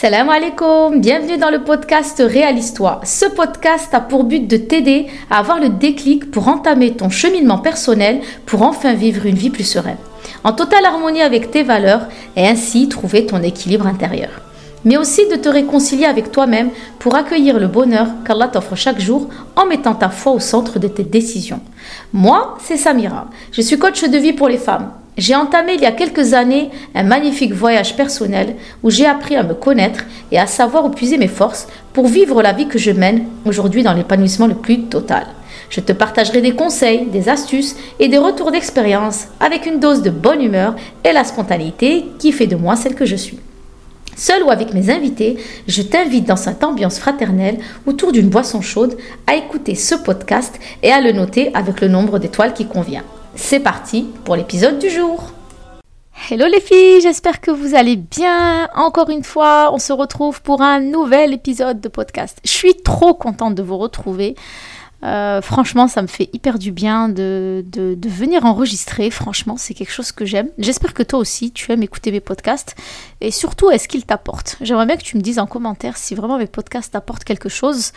Salam alaikum, bienvenue dans le podcast Réalise-toi. Ce podcast a pour but de t'aider à avoir le déclic pour entamer ton cheminement personnel pour enfin vivre une vie plus sereine, en totale harmonie avec tes valeurs et ainsi trouver ton équilibre intérieur. Mais aussi de te réconcilier avec toi-même pour accueillir le bonheur qu'Allah t'offre chaque jour en mettant ta foi au centre de tes décisions. Moi, c'est Samira. Je suis coach de vie pour les femmes. J'ai entamé il y a quelques années un magnifique voyage personnel où j'ai appris à me connaître et à savoir où puiser mes forces pour vivre la vie que je mène aujourd'hui dans l'épanouissement le plus total. Je te partagerai des conseils, des astuces et des retours d'expérience avec une dose de bonne humeur et la spontanéité qui fait de moi celle que je suis. Seul ou avec mes invités, je t'invite dans cette ambiance fraternelle autour d'une boisson chaude à écouter ce podcast et à le noter avec le nombre d'étoiles qui convient. C'est parti pour l'épisode du jour. Hello les filles, j'espère que vous allez bien. Encore une fois, on se retrouve pour un nouvel épisode de podcast. Je suis trop contente de vous retrouver. Euh, franchement, ça me fait hyper du bien de, de, de venir enregistrer. Franchement, c'est quelque chose que j'aime. J'espère que toi aussi, tu aimes écouter mes podcasts. Et surtout, est-ce qu'ils t'apportent? J'aimerais bien que tu me dises en commentaire si vraiment mes podcasts t'apportent quelque chose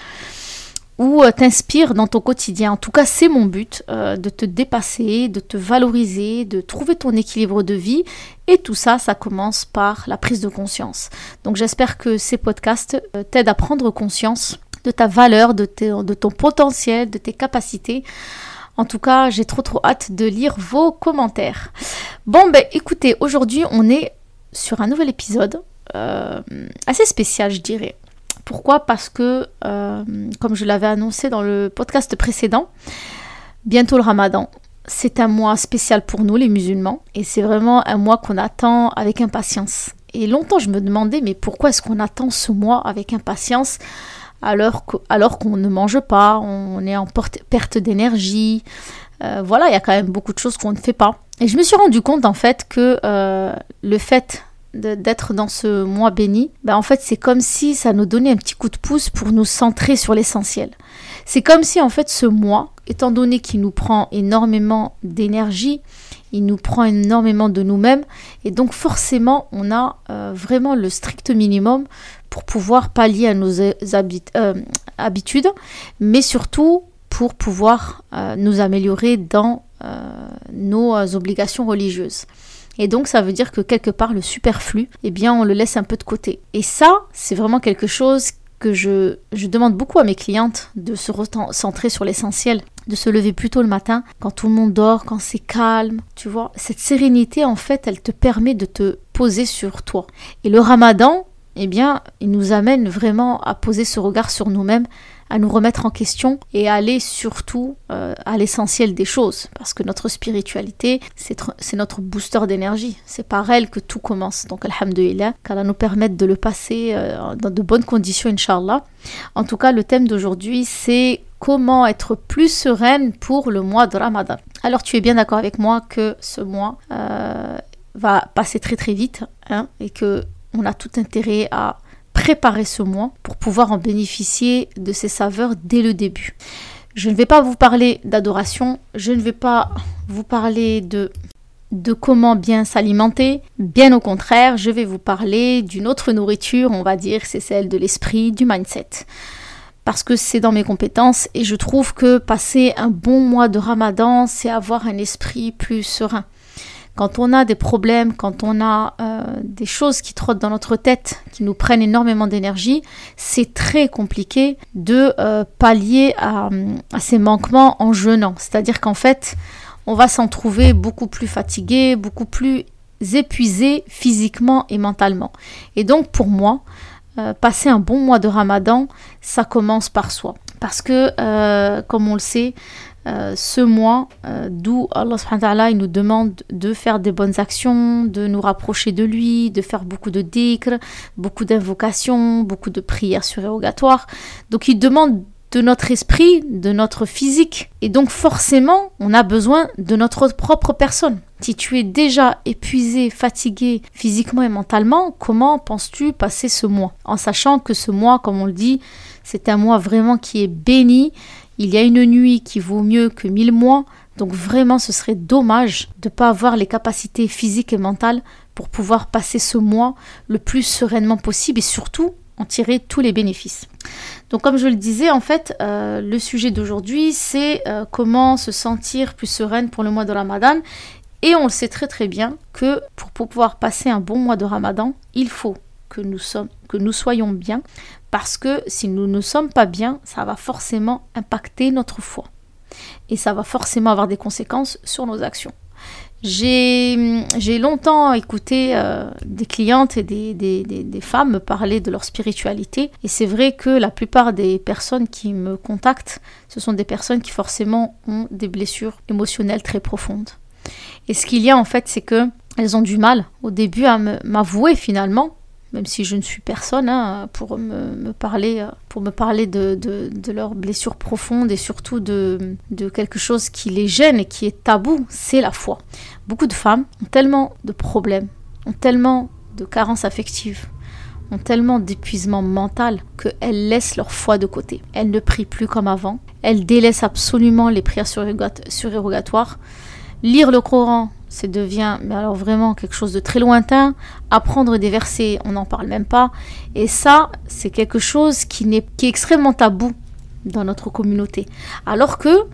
ou euh, t'inspire dans ton quotidien. En tout cas, c'est mon but, euh, de te dépasser, de te valoriser, de trouver ton équilibre de vie. Et tout ça, ça commence par la prise de conscience. Donc j'espère que ces podcasts euh, t'aident à prendre conscience de ta valeur, de, de ton potentiel, de tes capacités. En tout cas, j'ai trop trop hâte de lire vos commentaires. Bon, ben écoutez, aujourd'hui on est sur un nouvel épisode, assez spécial je dirais. Pourquoi Parce que, euh, comme je l'avais annoncé dans le podcast précédent, bientôt le ramadan. C'est un mois spécial pour nous, les musulmans, et c'est vraiment un mois qu'on attend avec impatience. Et longtemps, je me demandais, mais pourquoi est-ce qu'on attend ce mois avec impatience alors qu'on ne mange pas, on est en perte d'énergie euh, Voilà, il y a quand même beaucoup de choses qu'on ne fait pas. Et je me suis rendu compte, en fait, que euh, le fait d'être dans ce mois béni, ben en fait c'est comme si ça nous donnait un petit coup de pouce pour nous centrer sur l'essentiel. C'est comme si en fait ce mois, étant donné qu'il nous prend énormément d'énergie, il nous prend énormément de nous-mêmes, et donc forcément on a euh, vraiment le strict minimum pour pouvoir pallier à nos euh, habitudes, mais surtout pour pouvoir euh, nous améliorer dans nos obligations religieuses. Et donc ça veut dire que quelque part le superflu, eh bien on le laisse un peu de côté. Et ça, c'est vraiment quelque chose que je, je, demande beaucoup à mes clientes de se recentrer sur l'essentiel, de se lever plus tôt le matin, quand tout le monde dort, quand c'est calme, tu vois. Cette sérénité, en fait, elle te permet de te poser sur toi. Et le ramadan, eh bien, il nous amène vraiment à poser ce regard sur nous-mêmes, à nous remettre en question et aller surtout euh, à l'essentiel des choses. Parce que notre spiritualité, c'est notre booster d'énergie. C'est par elle que tout commence. Donc, Alhamdulillah, qu'elle va nous permettre de le passer euh, dans de bonnes conditions, Inch'Allah. En tout cas, le thème d'aujourd'hui, c'est comment être plus sereine pour le mois de Ramadan. Alors, tu es bien d'accord avec moi que ce mois euh, va passer très très vite hein, et que on a tout intérêt à préparer ce mois pour pouvoir en bénéficier de ces saveurs dès le début. Je ne vais pas vous parler d'adoration, je ne vais pas vous parler de de comment bien s'alimenter. Bien au contraire, je vais vous parler d'une autre nourriture, on va dire, c'est celle de l'esprit, du mindset. Parce que c'est dans mes compétences et je trouve que passer un bon mois de ramadan, c'est avoir un esprit plus serein. Quand on a des problèmes, quand on a euh, des choses qui trottent dans notre tête, qui nous prennent énormément d'énergie, c'est très compliqué de euh, pallier à, ces manquements en jeûnant. C'est-à-dire qu'en fait, on va s'en trouver beaucoup plus fatigué, beaucoup plus épuisé physiquement et mentalement. Et donc pour moi, euh, passer un bon mois de ramadan, ça commence par soi. Parce que, comme on le sait, euh, ce mois, euh, d'où Allah subhanahu il nous demande de faire des bonnes actions, de nous rapprocher de lui, de faire beaucoup de dhikr, beaucoup d'invocations, beaucoup de prières surérogatoires. Donc il demande de notre esprit, de notre physique. Et donc forcément, on a besoin de notre propre personne. Si tu es déjà épuisé, fatigué physiquement et mentalement, comment penses-tu passer ce mois? En sachant que ce mois, comme on le dit, c'est un mois vraiment qui est béni, il y a une nuit qui vaut mieux que mille mois, Donc vraiment, ce serait dommage de ne pas avoir les capacités physiques et mentales pour pouvoir passer ce mois le plus sereinement possible et surtout en tirer tous les bénéfices. Donc comme je le disais, en fait, euh, le sujet d'aujourd'hui, c'est euh, comment se sentir plus sereine pour le mois de Ramadan. Et on le sait très très bien que pour, pouvoir passer un bon mois de Ramadan, il faut que nous, soyons bien, parce que si nous ne sommes pas bien, ça va forcément impacter notre foi. Et ça va forcément avoir des conséquences sur nos actions. J'ai longtemps écouté euh, des clientes et des, des, des, femmes parler de leur spiritualité. Et c'est vrai que la plupart des personnes qui me contactent, ce sont des personnes qui forcément ont des blessures émotionnelles très profondes. Et ce qu'il y a en fait, c'est que elles ont du mal au début à m'avouer finalement même si je ne suis personne hein, pour me, parler, pour me parler de, de, leurs blessures profondes et surtout de, de, quelque chose qui les gêne et qui est tabou, c'est la foi. Beaucoup de femmes ont tellement de problèmes, ont tellement de carences affectives, ont tellement d'épuisement mental qu'elles laissent leur foi de côté. Elles ne prient plus comme avant, elles délaissent absolument les prières surérogatoires. Lire le Coran, ça devient, mais alors vraiment quelque chose de très lointain. Apprendre des versets, on n'en parle même pas. Et ça, c'est quelque chose qui, n'est, qui est extrêmement tabou dans notre communauté. Alors que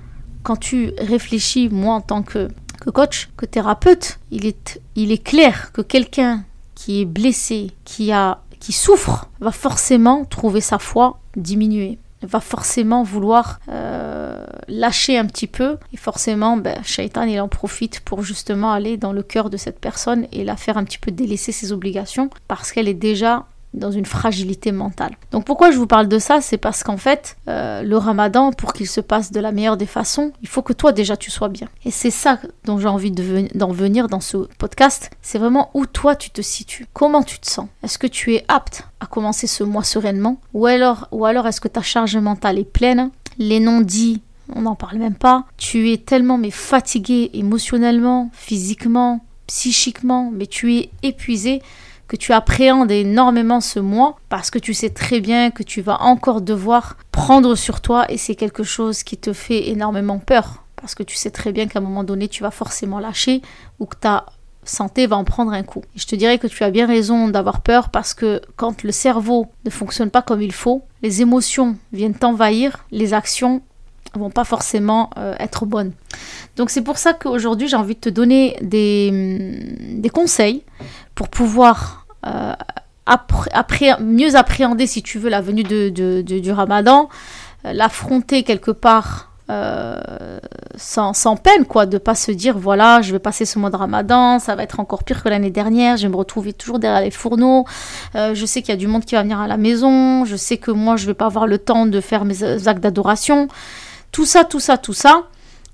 quand tu réfléchis, moi en tant que, que coach, que thérapeute, il est, il est clair que quelqu'un qui est blessé, qui, a, qui souffre, va forcément trouver sa foi diminuer va forcément vouloir euh, lâcher un petit peu. Et forcément ben, Shaitan il en profite pour justement aller dans le cœur de cette personne et la faire un petit peu délaisser ses obligations parce qu'elle est déjà dans une fragilité mentale. Donc pourquoi je vous parle de ça? C'est parce qu'en fait, euh, le ramadan, pour qu'il se passe de la meilleure des façons, il faut que toi déjà tu sois bien. Et c'est ça dont j'ai envie d'en venir dans ce podcast. C'est vraiment où toi tu te situes. Comment tu te sens? Est-ce que tu es apte à commencer ce mois sereinement? Ou alors, ou alors est-ce que ta charge mentale est pleine? Les non-dits on n'en parle même pas. Tu es tellement mais fatigué émotionnellement, physiquement, psychiquement, mais tu es épuisé que tu appréhendes énormément ce mois parce que tu sais très bien que tu vas encore devoir prendre sur toi et c'est quelque chose qui te fait énormément peur parce que tu sais très bien qu'à un moment donné tu vas forcément lâcher ou que ta santé va en prendre un coup. Je te dirais que tu as bien raison d'avoir peur parce que quand le cerveau ne fonctionne pas comme il faut, les émotions viennent t'envahir, les actions vont pas forcément euh, être bonnes. Donc c'est pour ça qu'aujourd'hui j'ai envie de te donner des, hum, des conseils pour pouvoir euh, mieux appréhender, si tu veux, la venue de, du ramadan, euh, l'affronter quelque part euh, sans, peine, quoi, de pas se dire, voilà, je vais passer ce mois de ramadan, ça va être encore pire que l'année dernière, je vais me retrouver toujours derrière les fourneaux, je sais qu'il y a du monde qui va venir à la maison, je sais que moi, je vais pas avoir le temps de faire mes actes d'adoration. Tout ça, tout ça, tout ça,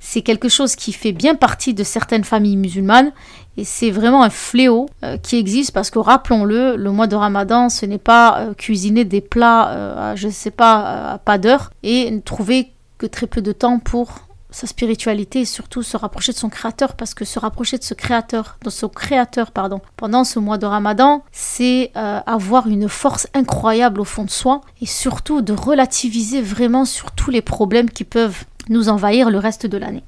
c'est quelque chose qui fait bien partie de certaines familles musulmanes et c'est vraiment un fléau euh, qui existe parce que rappelons-le, le mois de Ramadan, ce n'est pas euh, cuisiner des plats, euh, je ne sais pas, à pas d'heure et trouver que très peu de temps pour sa spiritualité et surtout se rapprocher de son créateur parce que se rapprocher de ce créateur, de son créateur pardon, pendant ce mois de Ramadan, c'est avoir une force incroyable au fond de soi et surtout de relativiser vraiment sur tous les problèmes qui peuvent nous envahir le reste de l'année.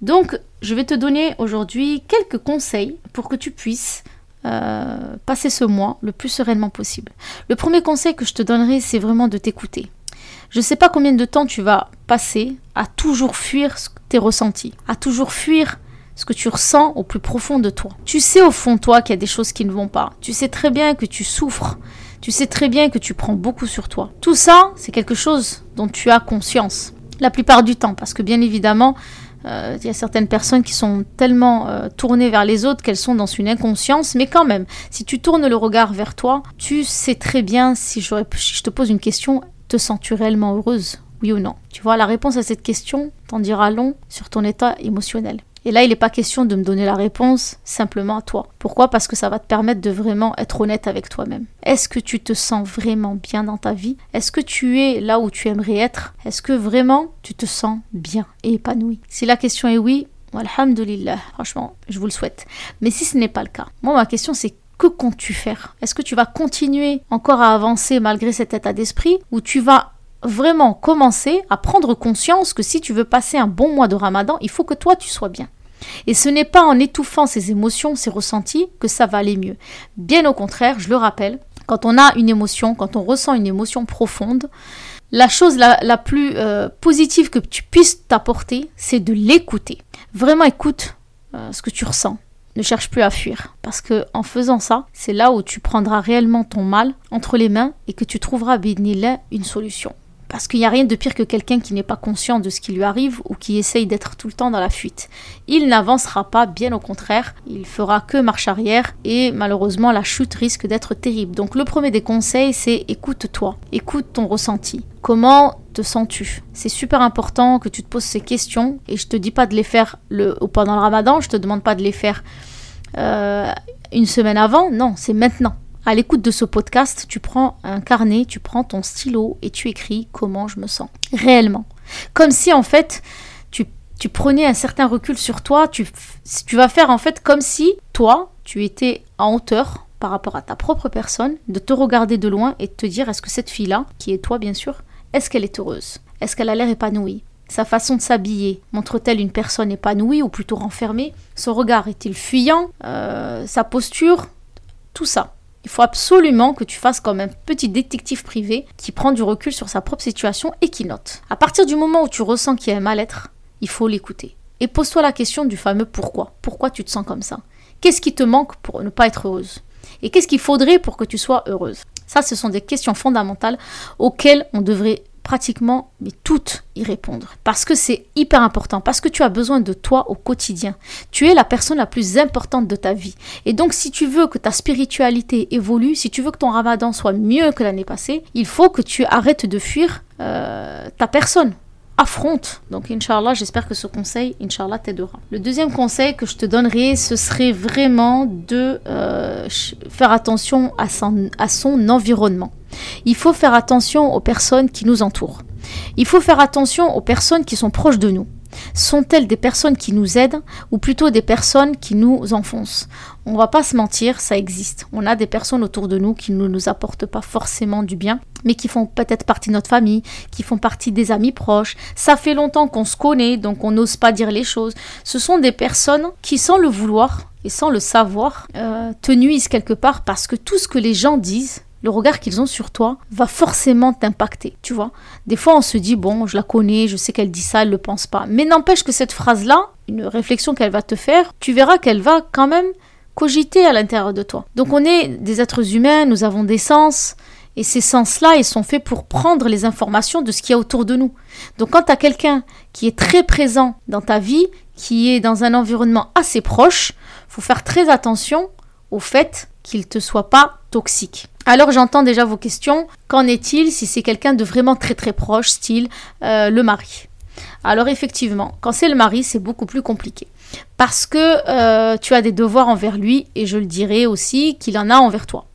Donc, je vais te donner aujourd'hui quelques conseils pour que tu puisses euh, passer ce mois le plus sereinement possible. Le premier conseil que je te donnerai, c'est vraiment de t'écouter. Je ne sais pas combien de temps tu vas passer à toujours fuir tes ressentis, à toujours fuir ce que tu ressens au plus profond de toi. Tu sais au fond de toi qu'il y a des choses qui ne vont pas. Tu sais très bien que tu souffres. Tu sais très bien que tu prends beaucoup sur toi. Tout ça, c'est quelque chose dont tu as conscience. La plupart du temps, parce que bien évidemment, euh, il y a certaines personnes qui sont tellement euh, tournées vers les autres qu'elles sont dans une inconscience, mais quand même, si tu tournes le regard vers toi, tu sais très bien si, je te pose une question, te sens-tu réellement heureuse Oui ou non? Tu vois, la réponse à cette question t'en dira long sur ton état émotionnel. Et là, il n'est pas question de me donner la réponse simplement à toi. Pourquoi? Parce que ça va te permettre de vraiment être honnête avec toi-même. Est-ce que tu te sens vraiment bien dans ta vie? Est-ce que tu es là où tu aimerais être? Est-ce que vraiment tu te sens bien et épanoui Si la question est oui, Alhamdulillah, franchement, je vous le souhaite. Mais si ce n'est pas le cas, moi ma question c'est que comptes-tu faire? Est-ce que tu vas continuer encore à avancer malgré cet état d'esprit ou tu vas vraiment commencer à prendre conscience que si tu veux passer un bon mois de ramadan, il faut que toi tu sois bien? Et ce n'est pas en étouffant ces émotions, ces ressentis, que ça va aller mieux. Bien au contraire, je le rappelle, quand on a une émotion, quand on ressent une émotion profonde, la chose la, plus euh, positive que tu puisses t'apporter, c'est de l'écouter. Vraiment écoute euh, ce que tu ressens. Ne cherche plus à fuir. Parce que en faisant ça, c'est là où tu prendras réellement ton mal entre les mains et que tu trouveras, là une solution. Parce qu'il n'y a rien de pire que quelqu'un qui n'est pas conscient de ce qui lui arrive ou qui essaye d'être tout le temps dans la fuite. Il n'avancera pas, bien au contraire, il fera que marche arrière et malheureusement la chute risque d'être terrible. Donc le premier des conseils, c'est écoute-toi, écoute ton ressenti. Comment te sens-tu? C'est super important que tu te poses ces questions et je te dis pas de les faire pendant le ramadan, je te demande pas de les faire euh, une semaine avant, non, c'est maintenant à l'écoute de ce podcast, tu prends un carnet, tu prends ton stylo et tu écris comment je me sens réellement. Comme si en fait tu, tu prenais un certain recul sur toi, tu, tu vas faire en fait comme si toi, tu étais en hauteur par rapport à ta propre personne, de te regarder de loin et de te dire est-ce que cette fille-là, qui est toi bien sûr, est-ce qu'elle est heureuse? Est-ce qu'elle a l'air épanouie? Sa façon de s'habiller montre-t-elle une personne épanouie ou plutôt renfermée? Son regard est-il fuyant? Euh, Sa posture? Tout ça. Il faut absolument que tu fasses comme un petit détective privé qui prend du recul sur sa propre situation et qui note. À partir du moment où tu ressens qu'il y a un mal-être, il faut l'écouter. Et pose-toi la question du fameux pourquoi. Pourquoi tu te sens comme ça? Qu'est-ce qui te manque pour ne pas être heureuse? Et qu'est-ce qu'il faudrait pour que tu sois heureuse? Ça, ce sont des questions fondamentales auxquelles on devrait pratiquement mais toutes y répondre. Parce que c'est hyper important, parce que tu as besoin de toi au quotidien. Tu es la personne la plus importante de ta vie. Et donc si tu veux que ta spiritualité évolue, si tu veux que ton ramadan soit mieux que l'année passée, il faut que tu arrêtes de fuir euh, ta personne affronte. Donc, Inch'Allah, j'espère que ce conseil, Inch'Allah, t'aidera. Le deuxième conseil que je te donnerai, ce serait vraiment de euh, faire attention à son, à son environnement. Il faut faire attention aux personnes qui nous entourent. Il faut faire attention aux personnes qui sont proches de nous. Sont-elles des personnes qui nous aident ou plutôt des personnes qui nous enfoncent? On va pas se mentir, ça existe. On a des personnes autour de nous qui ne nous apportent pas forcément du bien, mais qui font peut-être partie de notre famille, qui font partie des amis proches. Ça fait longtemps qu'on se connaît, donc on n'ose pas dire les choses. Ce sont des personnes qui, sans le vouloir et sans le savoir, euh, te nuisent quelque part parce que tout ce que les gens disent le regard qu'ils ont sur toi va forcément t'impacter, tu vois. Des fois, on se dit, bon, je la connais, je sais qu'elle dit ça, elle ne le pense pas. Mais n'empêche que cette phrase-là, une réflexion qu'elle va te faire, tu verras qu'elle va quand même cogiter à l'intérieur de toi. Donc on est des êtres humains, nous avons des sens, et ces sens-là, ils sont faits pour prendre les informations de ce qu'il y a autour de nous. Donc quand tu as quelqu'un qui est très présent dans ta vie, qui est dans un environnement assez proche, faut faire très attention au fait qu'il ne te soit pas toxique. Alors j'entends déjà vos questions. Qu'en est-il si c'est quelqu'un de vraiment très très proche, style euh, le mari? Alors effectivement, quand c'est le mari, c'est beaucoup plus compliqué. Parce que euh, tu as des devoirs envers lui et je le dirais aussi qu'il en a envers toi.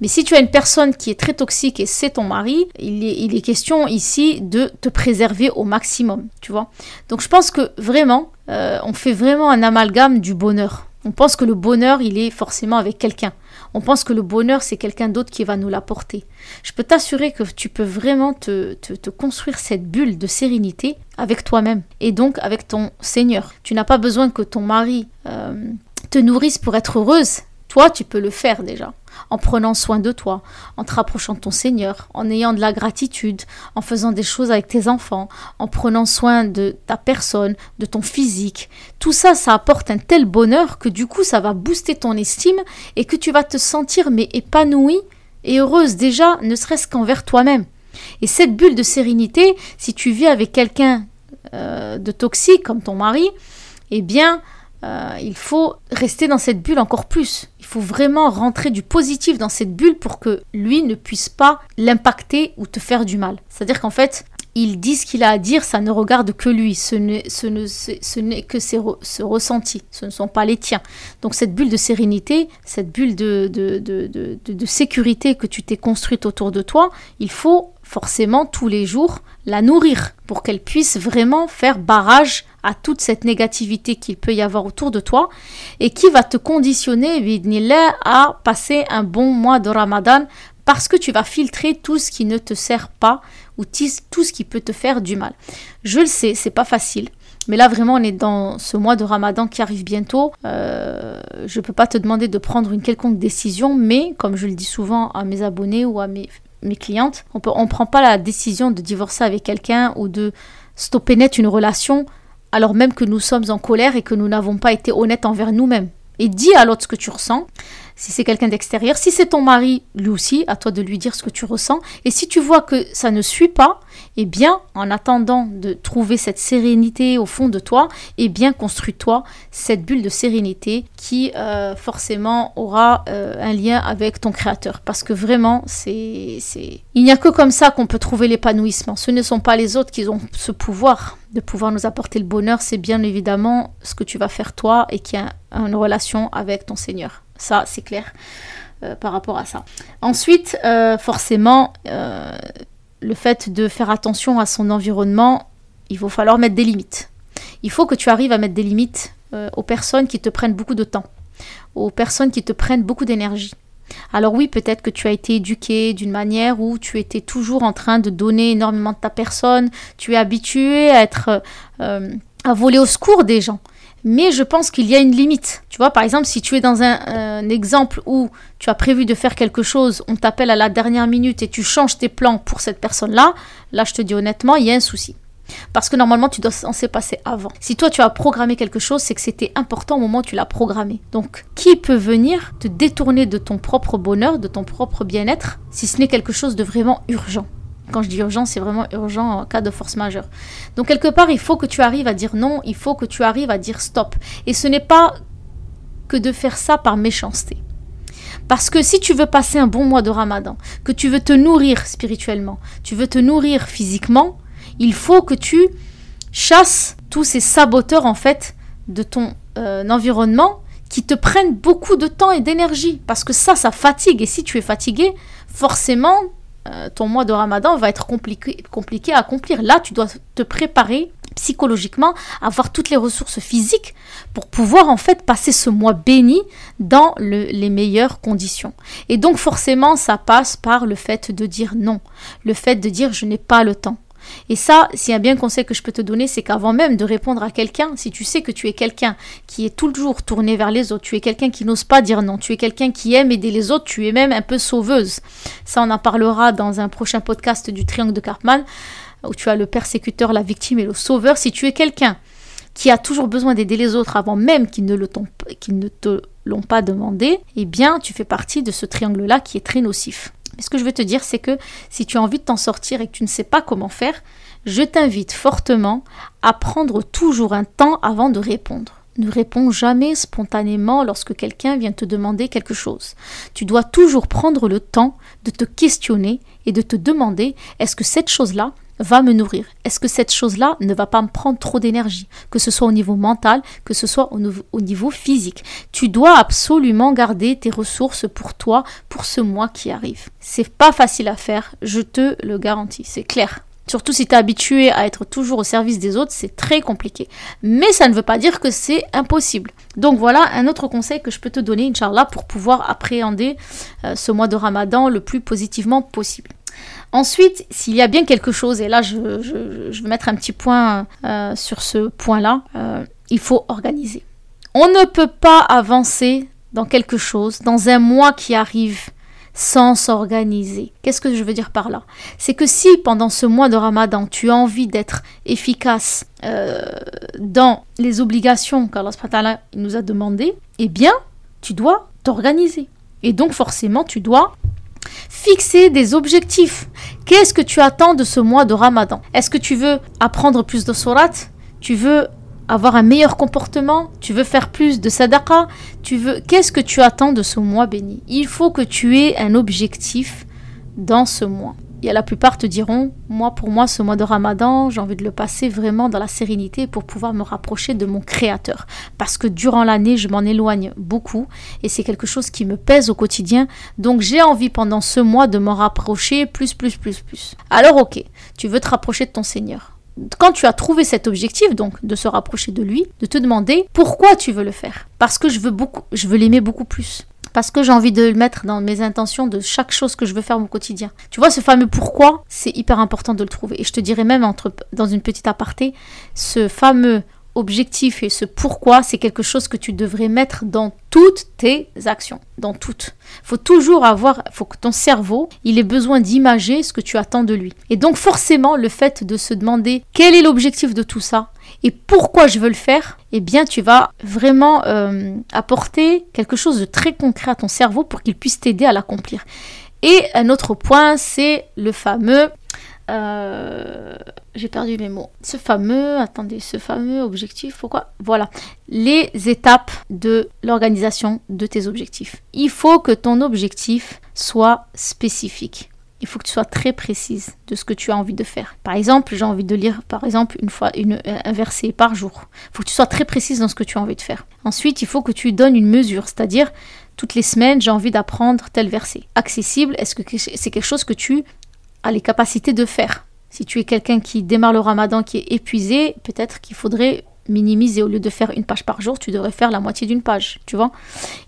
Mais si tu as une personne qui est très toxique et c'est ton mari, il est, il est, question ici de te préserver au maximum, tu vois? Donc je pense que vraiment, euh, on fait vraiment un amalgame du bonheur. On pense que le bonheur, il est forcément avec quelqu'un. On pense que le bonheur, c'est quelqu'un d'autre qui va nous l'apporter. Je peux t'assurer que tu peux vraiment te, construire cette bulle de sérénité avec toi-même et donc avec ton Seigneur. Tu n'as pas besoin que ton mari euh, te nourrisse pour être heureuse. Toi, tu peux le faire déjà en prenant soin de toi, en te rapprochant de ton Seigneur, en ayant de la gratitude, en faisant des choses avec tes enfants, en prenant soin de ta personne, de ton physique. Tout ça, ça apporte un tel bonheur que du coup, ça va booster ton estime et que tu vas te sentir mais épanouie et heureuse déjà, ne serait-ce qu'envers toi-même. Et cette bulle de sérénité, si tu vis avec quelqu'un euh, de toxique comme ton mari, eh bien, euh, il faut rester dans cette bulle encore plus. Faut vraiment rentrer du positif dans cette bulle pour que lui ne puisse pas l'impacter ou te faire du mal. C'est-à-dire qu'en fait, il dit ce qu'il a à dire, ça ne regarde que lui, ce n'est, que ses, ce ressenti, ce ne sont pas les tiens. Donc cette bulle de sérénité, cette bulle de sécurité que tu t'es construite autour de toi, il faut forcément tous les jours la nourrir pour qu'elle puisse vraiment faire barrage à toute cette négativité qu'il peut y avoir autour de toi et qui va te conditionner à passer un bon mois de Ramadan parce que tu vas filtrer tout ce qui ne te sert pas ou tout ce qui peut te faire du mal. Je le sais, c'est pas facile. Mais là, vraiment, on est dans ce mois de Ramadan qui arrive bientôt. Euh, je ne peux pas te demander de prendre une quelconque décision, mais comme je le dis souvent à mes abonnés ou à mes, mes clientes, on ne prend pas la décision de divorcer avec quelqu'un ou de stopper net une relation alors même que nous sommes en colère et que nous n'avons pas été honnêtes envers nous-mêmes. Et dis à l'autre ce que tu ressens si c'est quelqu'un d'extérieur. Si c'est ton mari, lui aussi, à toi de lui dire ce que tu ressens. Et si tu vois que ça ne suit pas, eh bien, en attendant de trouver cette sérénité au fond de toi, eh bien, construis-toi cette bulle de sérénité qui euh, forcément aura euh, un lien avec ton créateur. Parce que vraiment, c'est, c'est... il n'y a que comme ça qu'on peut trouver l'épanouissement. Ce ne sont pas les autres qui ont ce pouvoir de pouvoir nous apporter le bonheur. C'est bien évidemment ce que tu vas faire toi et qui a une relation avec ton Seigneur. Ça, c'est clair euh, par rapport à ça. Ensuite, forcément, le fait de faire attention à son environnement, il va falloir mettre des limites. Il faut que tu arrives à mettre des limites aux personnes qui te prennent beaucoup de temps, aux personnes qui te prennent beaucoup d'énergie. Alors oui, peut-être que tu as été éduqué d'une manière où tu étais toujours en train de donner énormément de ta personne, tu es habitué à être à voler au secours des gens mais je pense qu'il y a une limite. Tu vois, par exemple, si tu es dans un, exemple où tu as prévu de faire quelque chose, on t'appelle à la dernière minute et tu changes tes plans pour cette personne-là, là, je te dis honnêtement, il y a un souci. Parce que normalement, tu dois s'en passer avant. Si toi, tu as programmé quelque chose, c'est que c'était important au moment où tu l'as programmé. Donc, qui peut venir te détourner de ton propre bonheur, de ton propre bien-être, si ce n'est quelque chose de vraiment urgent? Quand je dis urgent, c'est vraiment urgent en cas de force majeure. Donc quelque part, il faut que tu arrives à dire non, il faut que tu arrives à dire stop. Et ce n'est pas que de faire ça par méchanceté. Parce que si tu veux passer un bon mois de ramadan, que tu veux te nourrir spirituellement, tu veux te nourrir physiquement, il faut que tu chasses tous ces saboteurs en fait de ton euh, environnement qui te prennent beaucoup de temps et d'énergie. Parce que ça, ça fatigue. Et si tu es fatigué, forcément, euh, ton mois de ramadan va être compliqué, compliqué à accomplir. Là, tu dois te préparer psychologiquement, avoir toutes les ressources physiques pour pouvoir en fait passer ce mois béni dans les meilleures conditions. Et donc forcément, ça passe par le fait de dire non, le fait de dire je n'ai pas le temps. Et ça, s'il a bien conseil que je peux te donner, c'est qu'avant même de répondre à quelqu'un, si tu sais que tu es quelqu'un qui est toujours tourné vers les autres, tu es quelqu'un qui n'ose pas dire non, tu es quelqu'un qui aime aider les autres, tu es même un peu sauveuse. Ça, on en parlera dans un prochain podcast du Triangle de Cartman, où tu as le persécuteur, la victime et le sauveur. Si tu es quelqu'un qui a toujours besoin d'aider les autres avant même qu'ils ne, ne te l'ont pas demandé, eh bien, tu fais partie de ce triangle-là qui est très nocif. Mais ce que je veux te dire, c'est que si tu as envie de t'en sortir et que tu ne sais pas comment faire, je t'invite fortement à prendre toujours un temps avant de répondre. Ne réponds jamais spontanément lorsque quelqu'un vient te demander quelque chose. Tu dois toujours prendre le temps de te questionner et de te demander est-ce que cette chose-là, va me nourrir Est-ce que cette chose-là ne va pas me prendre trop d'énergie Que ce soit au niveau mental, que ce soit au, niveau physique? Tu dois absolument garder tes ressources pour toi, pour ce mois qui arrive. C'est pas facile à faire, je te le garantis, c'est clair. Surtout si tu es habitué à être toujours au service des autres, c'est très compliqué. Mais ça ne veut pas dire que c'est impossible. Donc voilà un autre conseil que je peux te donner, Inch'Allah, pour pouvoir appréhender euh, ce mois de Ramadan le plus positivement possible. Ensuite, s'il y a bien quelque chose, et là je, vais mettre un petit point euh, sur ce point-là, euh, il faut organiser. On ne peut pas avancer dans quelque chose, dans un mois qui arrive, sans s'organiser. Qu'est-ce que je veux dire par là? C'est que si pendant ce mois de Ramadan, tu as envie d'être efficace euh, dans les obligations qu'Allah nous a demandées, eh bien, tu dois t'organiser. Et donc forcément, tu dois Fixer des objectifs. Qu'est-ce que tu attends de ce mois de Ramadan? Est-ce que tu veux apprendre plus de surat Tu veux avoir un meilleur comportement? Tu veux faire plus de sadaqa? Tu veux Qu'est-ce que tu attends de ce mois béni? Il faut que tu aies un objectif dans ce mois a la plupart te diront, moi pour moi ce mois de Ramadan, j'ai envie de le passer vraiment dans la sérénité pour pouvoir me rapprocher de mon créateur parce que durant l'année, je m'en éloigne beaucoup et c'est quelque chose qui me pèse au quotidien. Donc j'ai envie pendant ce mois de m'en rapprocher plus plus plus plus. Alors OK, tu veux te rapprocher de ton Seigneur. Quand tu as trouvé cet objectif, donc de se rapprocher de lui, de te demander pourquoi tu veux le faire. Parce que je veux beaucoup, je veux l'aimer beaucoup plus parce que j'ai envie de le mettre dans mes intentions de chaque chose que je veux faire au quotidien. Tu vois, ce fameux pourquoi, c'est hyper important de le trouver. Et je te dirais même entre, dans une petite aparté, ce fameux objectif et ce pourquoi, c'est quelque chose que tu devrais mettre dans toutes tes actions, dans toutes. Faut toujours avoir, faut que ton cerveau, il ait besoin d'imager ce que tu attends de lui. Et donc forcément, le fait de se demander quel est l'objectif de tout ça et pourquoi je veux le faire, eh bien tu vas vraiment euh, apporter quelque chose de très concret à ton cerveau pour qu'il puisse t'aider à l'accomplir. Et un autre point, c'est le fameux euh, j'ai perdu mes mots. Ce fameux, attendez, ce fameux objectif, pourquoi Voilà, les étapes de l'organisation de tes objectifs. Il faut que ton objectif soit spécifique. Il faut que tu sois très précise de ce que tu as envie de faire. Par exemple, j'ai envie de lire, par exemple, une fois une, un verset par jour. Il faut que tu sois très précise dans ce que tu as envie de faire. Ensuite, il faut que tu donnes une mesure, c'est-à-dire toutes les semaines, j'ai envie d'apprendre tel verset. Accessible, est-ce que c'est quelque chose que tu as les capacités de faire? Si tu es quelqu'un qui démarre le ramadan, qui est épuisé, peut-être qu'il faudrait minimiser. Au lieu de faire une page par jour, tu devrais faire la moitié d'une page, tu vois.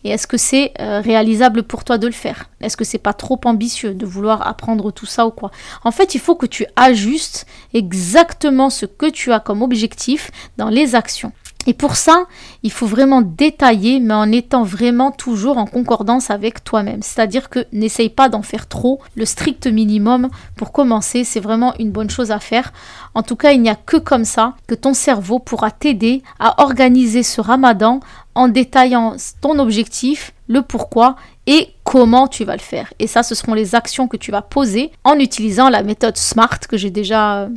Et est-ce que c'est euh, réalisable pour toi de le faire? Est-ce que c'est pas trop ambitieux de vouloir apprendre tout ça ou quoi? En fait, il faut que tu ajustes exactement ce que tu as comme objectif dans les actions. Et pour ça, il faut vraiment détailler, mais en étant vraiment toujours en concordance avec toi-même. C'est-à-dire que n'essaye pas d'en faire trop. Le strict minimum pour commencer, c'est vraiment une bonne chose à faire. En tout cas, il n'y a que comme ça que ton cerveau pourra t'aider à organiser ce ramadan en détaillant ton objectif, le pourquoi et comment tu vas le faire. Et ça, ce seront les actions que tu vas poser en utilisant la méthode SMART que j'ai déjà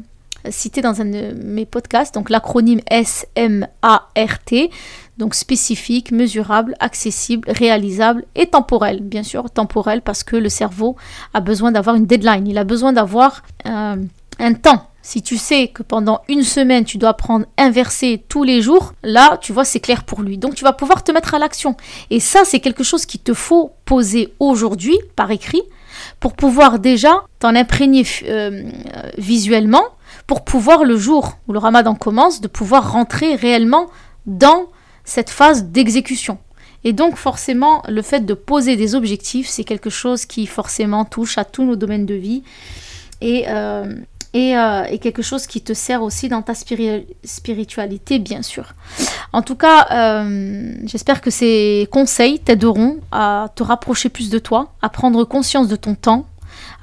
cité dans un de mes podcasts, donc l'acronyme S-M-A-R-T, donc spécifique, mesurable, accessible, réalisable et temporel. Bien sûr, temporel parce que le cerveau a besoin d'avoir une deadline, il a besoin d'avoir euh, un temps. Si tu sais que pendant une semaine, tu dois prendre un verset tous les jours, là, tu vois, c'est clair pour lui. Donc, tu vas pouvoir te mettre à l'action. Et ça, c'est quelque chose qu'il te faut poser aujourd'hui par écrit pour pouvoir déjà t'en imprégner euh, visuellement pour pouvoir le jour où le ramadan commence, de pouvoir rentrer réellement dans cette phase d'exécution. Et donc forcément, le fait de poser des objectifs, c'est quelque chose qui forcément touche à tous nos domaines de vie et, euh, euh, et, quelque chose qui te sert aussi dans ta spiritualité, bien sûr. En tout cas, euh, j'espère que ces conseils t'aideront à te rapprocher plus de toi, à prendre conscience de ton temps,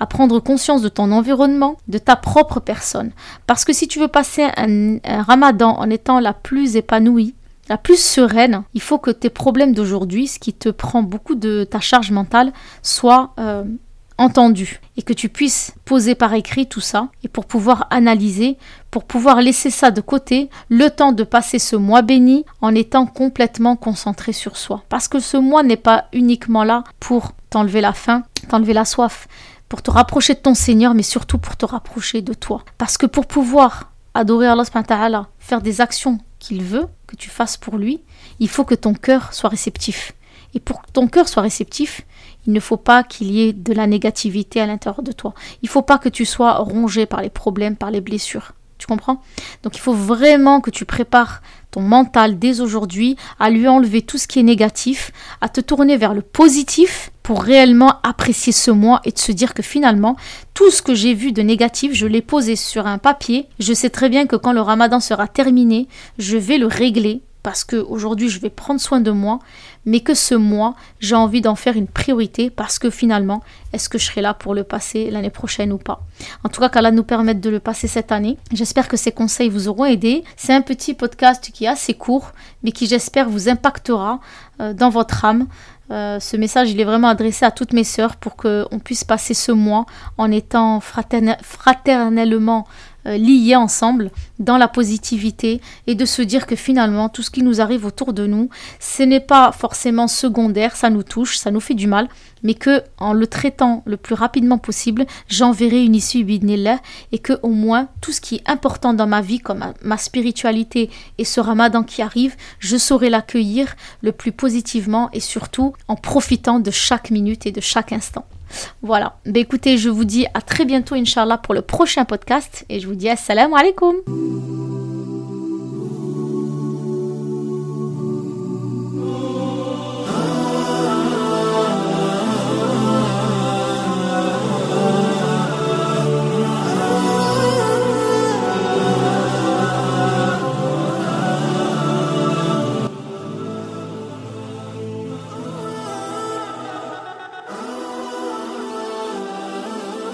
à prendre conscience de ton environnement, de ta propre personne. Parce que si tu veux passer un, ramadan en étant la plus épanouie, la plus sereine, il faut que tes problèmes d'aujourd'hui, ce qui te prend beaucoup de ta charge mentale, soient euh, entendus et que tu puisses poser par écrit tout ça et pour pouvoir analyser, pour pouvoir laisser ça de côté, le temps de passer ce mois béni en étant complètement concentré sur soi. Parce que ce mois n'est pas uniquement là pour t'enlever la faim, t'enlever la soif, pour te rapprocher de ton Seigneur, mais surtout pour te rapprocher de toi. Parce que pour pouvoir adorer Allah, faire des actions qu'il veut que tu fasses pour lui, il faut que ton cœur soit réceptif. Et pour que ton cœur soit réceptif, il ne faut pas qu'il y ait de la négativité à l'intérieur de toi. Il ne faut pas que tu sois rongé par les problèmes, par les blessures. Tu comprends? Donc il faut vraiment que tu prépares ton mental dès aujourd'hui à lui enlever tout ce qui est négatif, à te tourner vers le positif pour réellement apprécier ce mois et de se dire que finalement, tout ce que j'ai vu de négatif, je l'ai posé sur un papier. Je sais très bien que quand le ramadan sera terminé, je vais le régler parce qu'aujourd'hui je vais prendre soin de moi, mais que ce mois, j'ai envie d'en faire une priorité parce que finalement, est-ce que je serai là pour le passer l'année prochaine ou pas? En tout cas, qu'Allah nous permette de le passer cette année. J'espère que ces conseils vous auront aidé. C'est un petit podcast qui est assez court, mais qui j'espère vous impactera euh, dans votre âme. Euh, ce message, il est vraiment adressé à toutes mes sœurs pour qu'on puisse passer ce mois en étant fraternellement liés ensemble dans la positivité et de se dire que finalement tout ce qui nous arrive autour de nous, ce n'est pas forcément secondaire, ça nous touche, ça nous fait du mal, mais que en le traitant le plus rapidement possible, j'enverrai une issue bidnillah et que au moins tout ce qui est important dans ma vie comme ma spiritualité et ce ramadan qui arrive, je saurai l'accueillir le plus positivement et surtout en profitant de chaque minute et de chaque instant. Voilà. Bah écoutez, je vous dis à très bientôt, Inch'Allah, pour le prochain podcast. Et je vous dis assalamu alaikum.